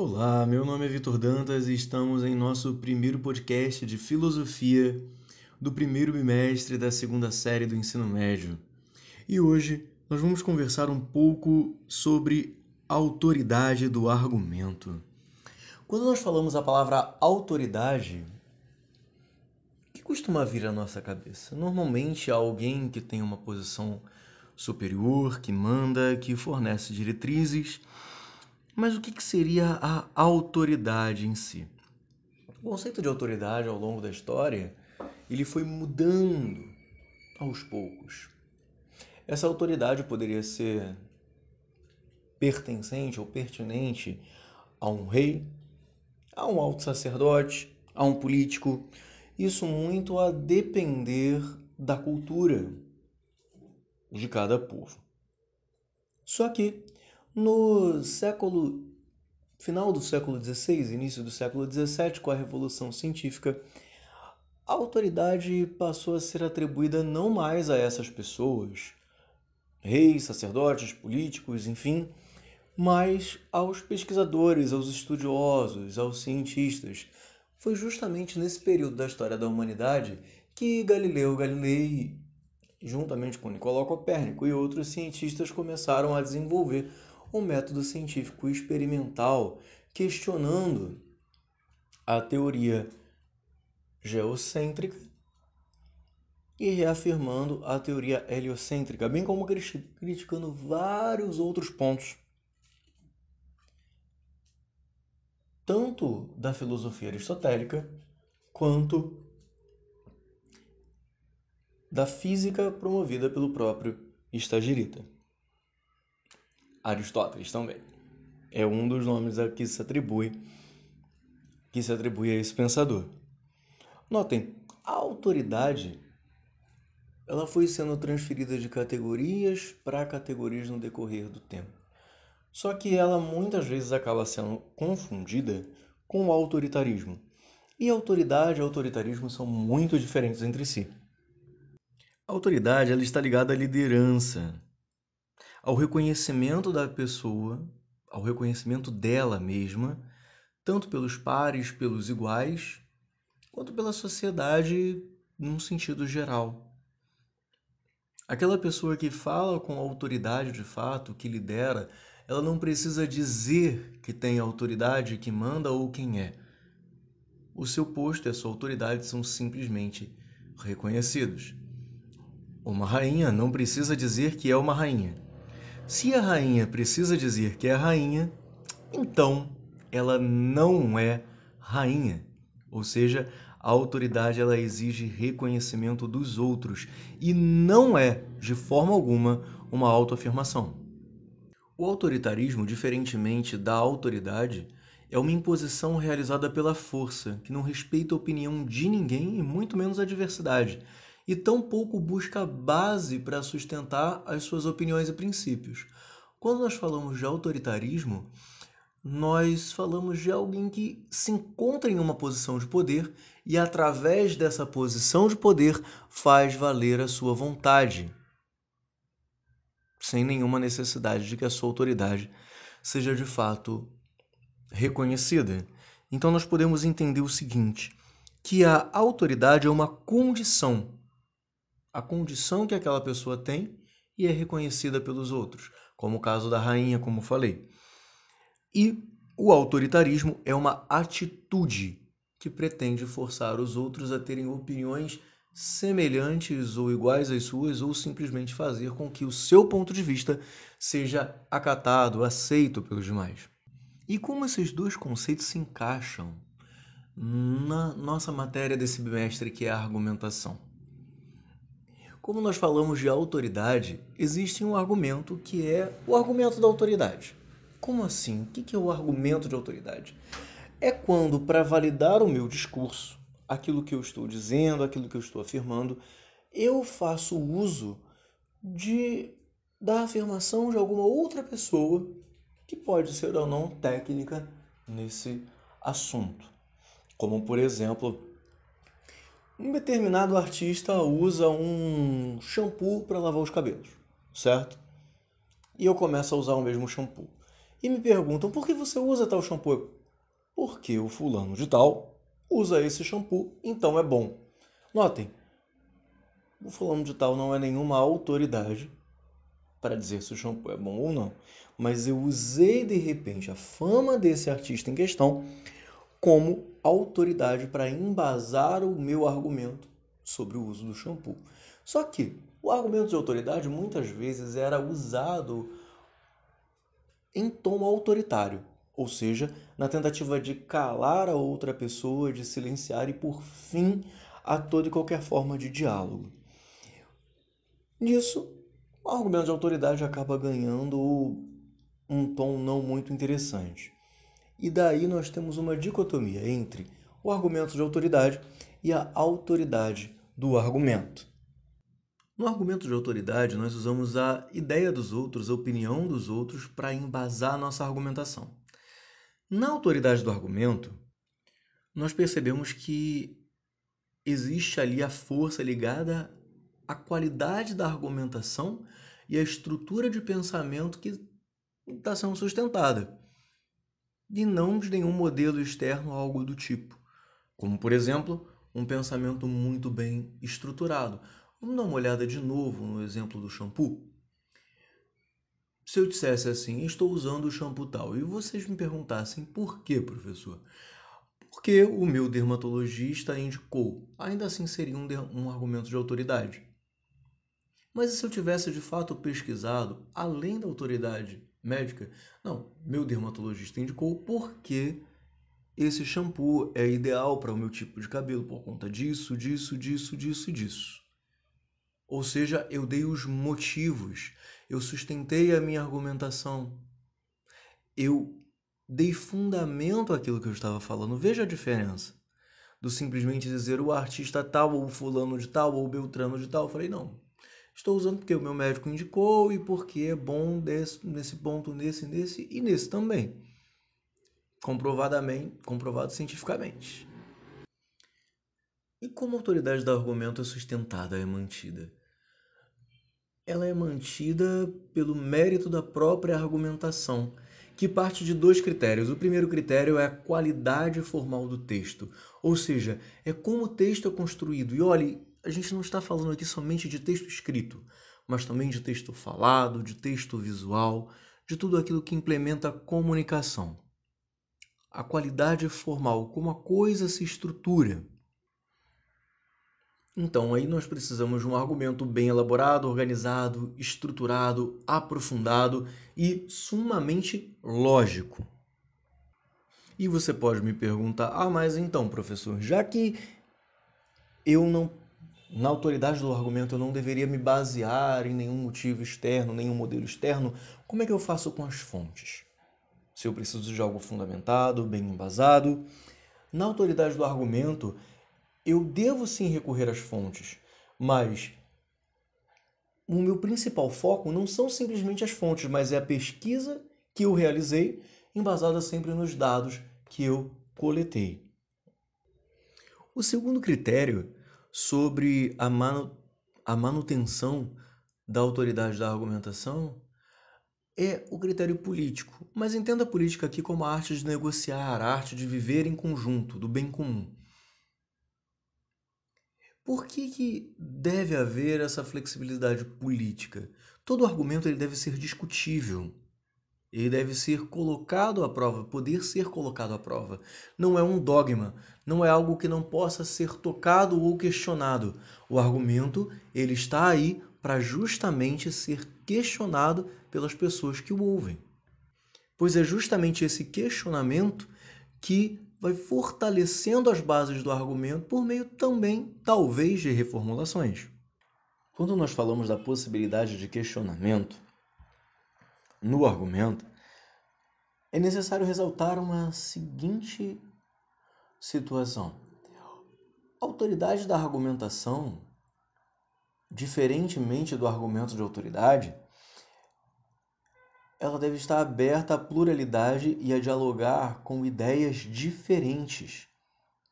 Olá, meu nome é Vitor Dantas e estamos em nosso primeiro podcast de filosofia do primeiro bimestre da segunda série do ensino médio. E hoje nós vamos conversar um pouco sobre autoridade do argumento. Quando nós falamos a palavra autoridade, o que costuma vir à nossa cabeça? Normalmente alguém que tem uma posição superior, que manda, que fornece diretrizes mas o que, seria a autoridade em si? O conceito de autoridade ao longo da história ele foi mudando aos poucos. Essa autoridade poderia ser pertencente ou pertinente a um rei, a um alto sacerdote, a um político. Isso muito a depender da cultura de cada povo. Só que no século final do século XVI, início do século XVII, com a Revolução Científica, a autoridade passou a ser atribuída não mais a essas pessoas, reis, sacerdotes, políticos, enfim, mas aos pesquisadores, aos estudiosos, aos cientistas. Foi justamente nesse período da história da humanidade que Galileu Galilei, juntamente com Nicolau Copérnico e outros cientistas, começaram a desenvolver um método científico experimental questionando a teoria geocêntrica e reafirmando a teoria heliocêntrica, bem como criticando vários outros pontos, tanto da filosofia aristotélica quanto da física promovida pelo próprio Estagirita. Aristóteles também. É um dos nomes a que se atribui que se atribui a esse pensador. Notem, a autoridade ela foi sendo transferida de categorias para categorias no decorrer do tempo. Só que ela muitas vezes acaba sendo confundida com o autoritarismo. E autoridade e autoritarismo são muito diferentes entre si. A autoridade ela está ligada à liderança, ao reconhecimento da pessoa, ao reconhecimento dela mesma, tanto pelos pares, pelos iguais, quanto pela sociedade num sentido geral. Aquela pessoa que fala com autoridade de fato, que lidera, ela não precisa dizer que tem autoridade, que manda ou quem é. O seu posto e a sua autoridade são simplesmente reconhecidos. Uma rainha não precisa dizer que é uma rainha. Se a rainha precisa dizer que é rainha, então ela não é rainha. Ou seja, a autoridade ela exige reconhecimento dos outros e não é, de forma alguma, uma autoafirmação. O autoritarismo, diferentemente da autoridade, é uma imposição realizada pela força, que não respeita a opinião de ninguém e muito menos a diversidade e tampouco busca base para sustentar as suas opiniões e princípios. Quando nós falamos de autoritarismo, nós falamos de alguém que se encontra em uma posição de poder e, através dessa posição de poder, faz valer a sua vontade, sem nenhuma necessidade de que a sua autoridade seja de fato reconhecida. Então, nós podemos entender o seguinte: que a autoridade é uma condição a condição que aquela pessoa tem e é reconhecida pelos outros, como o caso da rainha, como falei. E o autoritarismo é uma atitude que pretende forçar os outros a terem opiniões semelhantes ou iguais às suas, ou simplesmente fazer com que o seu ponto de vista seja acatado, aceito pelos demais. E como esses dois conceitos se encaixam na nossa matéria desse bimestre, que é a argumentação? Como nós falamos de autoridade, existe um argumento que é o argumento da autoridade. Como assim? O que é o argumento de autoridade? É quando, para validar o meu discurso, aquilo que eu estou dizendo, aquilo que eu estou afirmando, eu faço uso de da afirmação de alguma outra pessoa que pode ser ou não técnica nesse assunto. Como, por exemplo, um determinado artista usa um shampoo para lavar os cabelos, certo? E eu começo a usar o mesmo shampoo. e me perguntam por que você usa tal shampoo. Porque o fulano de tal usa esse shampoo, então é bom. Notem, o fulano de tal não é nenhuma autoridade para dizer se o shampoo é bom ou não, mas eu usei de repente a fama desse artista em questão como autoridade para embasar o meu argumento sobre o uso do shampoo. Só que o argumento de autoridade muitas vezes era usado em tom autoritário, ou seja, na tentativa de calar a outra pessoa, de silenciar e por fim a toda e qualquer forma de diálogo. Nisso, o argumento de autoridade acaba ganhando um tom não muito interessante. E daí nós temos uma dicotomia entre o argumento de autoridade e a autoridade do argumento. No argumento de autoridade, nós usamos a ideia dos outros, a opinião dos outros, para embasar nossa argumentação. Na autoridade do argumento, nós percebemos que existe ali a força ligada à qualidade da argumentação e à estrutura de pensamento que está sendo sustentada, e não de nenhum modelo externo ou algo do tipo, como, por exemplo, um pensamento muito bem estruturado Vamos dar uma olhada de novo no exemplo do shampoo? Se eu dissesse assim, estou usando o shampoo tal, e vocês me perguntassem por que, professor? Porque o meu dermatologista indicou. Ainda assim seria um, um argumento de autoridade. Mas e se eu tivesse de fato pesquisado, além da autoridade médica, não, meu dermatologista indicou porque esse shampoo é ideal para o meu tipo de cabelo por conta disso, disso, disso, disso disso. Ou seja, eu dei os motivos, eu sustentei a minha argumentação, eu dei fundamento àquilo que eu estava falando. Veja a diferença do simplesmente dizer o artista tal, ou fulano de tal, ou beltrano de tal. Eu falei, não, estou usando porque o meu médico indicou e porque é bom desse, nesse ponto, nesse, nesse e nesse também. Comprovadamente, comprovado cientificamente. E como a autoridade do argumento é sustentada, é mantida? ela é mantida pelo mérito da própria argumentação, que parte de dois critérios. O primeiro critério é a qualidade formal do texto, ou seja, é como o texto é construído. E olhe, a gente não está falando aqui somente de texto escrito, mas também de texto falado, de texto visual, de tudo aquilo que implementa a comunicação. A qualidade formal, como a coisa se estrutura. Então, aí nós precisamos de um argumento bem elaborado, organizado, estruturado, aprofundado e sumamente lógico. E você pode me perguntar: ah, mas então, professor, já que eu não, na autoridade do argumento, eu não deveria me basear em nenhum motivo externo, nenhum modelo externo, como é que eu faço com as fontes? Se eu preciso de algo fundamentado, bem embasado. Na autoridade do argumento, eu devo sim recorrer às fontes, mas o meu principal foco não são simplesmente as fontes, mas é a pesquisa que eu realizei, embasada sempre nos dados que eu coletei. O segundo critério sobre a, manu a manutenção da autoridade da argumentação é o critério político. Mas entenda a política aqui como a arte de negociar, a arte de viver em conjunto, do bem comum. Por que, que deve haver essa flexibilidade política? Todo argumento ele deve ser discutível. Ele deve ser colocado à prova, poder ser colocado à prova. Não é um dogma, não é algo que não possa ser tocado ou questionado. O argumento, ele está aí para justamente ser questionado pelas pessoas que o ouvem. Pois é justamente esse questionamento que vai fortalecendo as bases do argumento por meio também, talvez, de reformulações. Quando nós falamos da possibilidade de questionamento no argumento, é necessário ressaltar uma seguinte situação. A autoridade da argumentação, diferentemente do argumento de autoridade, ela deve estar aberta à pluralidade e a dialogar com ideias diferentes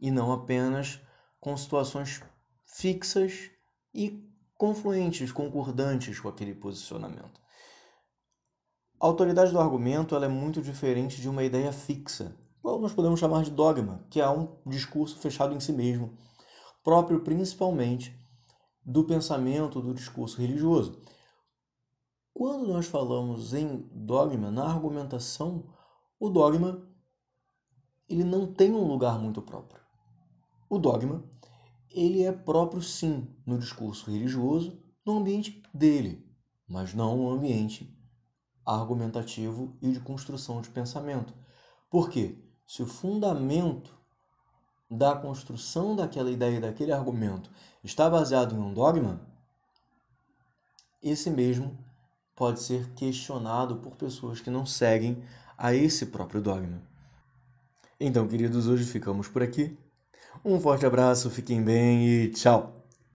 e não apenas com situações fixas e confluentes, concordantes com aquele posicionamento. A autoridade do argumento é muito diferente de uma ideia fixa, qual nós podemos chamar de dogma, que é um discurso fechado em si mesmo, próprio principalmente do pensamento do discurso religioso. Quando nós falamos em dogma, na argumentação, o dogma ele não tem um lugar muito próprio. O dogma ele é próprio sim no discurso religioso, no ambiente dele, mas não no ambiente argumentativo e de construção de pensamento. Por quê? Se o fundamento da construção daquela ideia, daquele argumento, está baseado em um dogma, esse mesmo pode ser questionado por pessoas que não seguem a esse próprio dogma. Então, queridos, hoje ficamos por aqui. Um forte abraço, fiquem bem e tchau!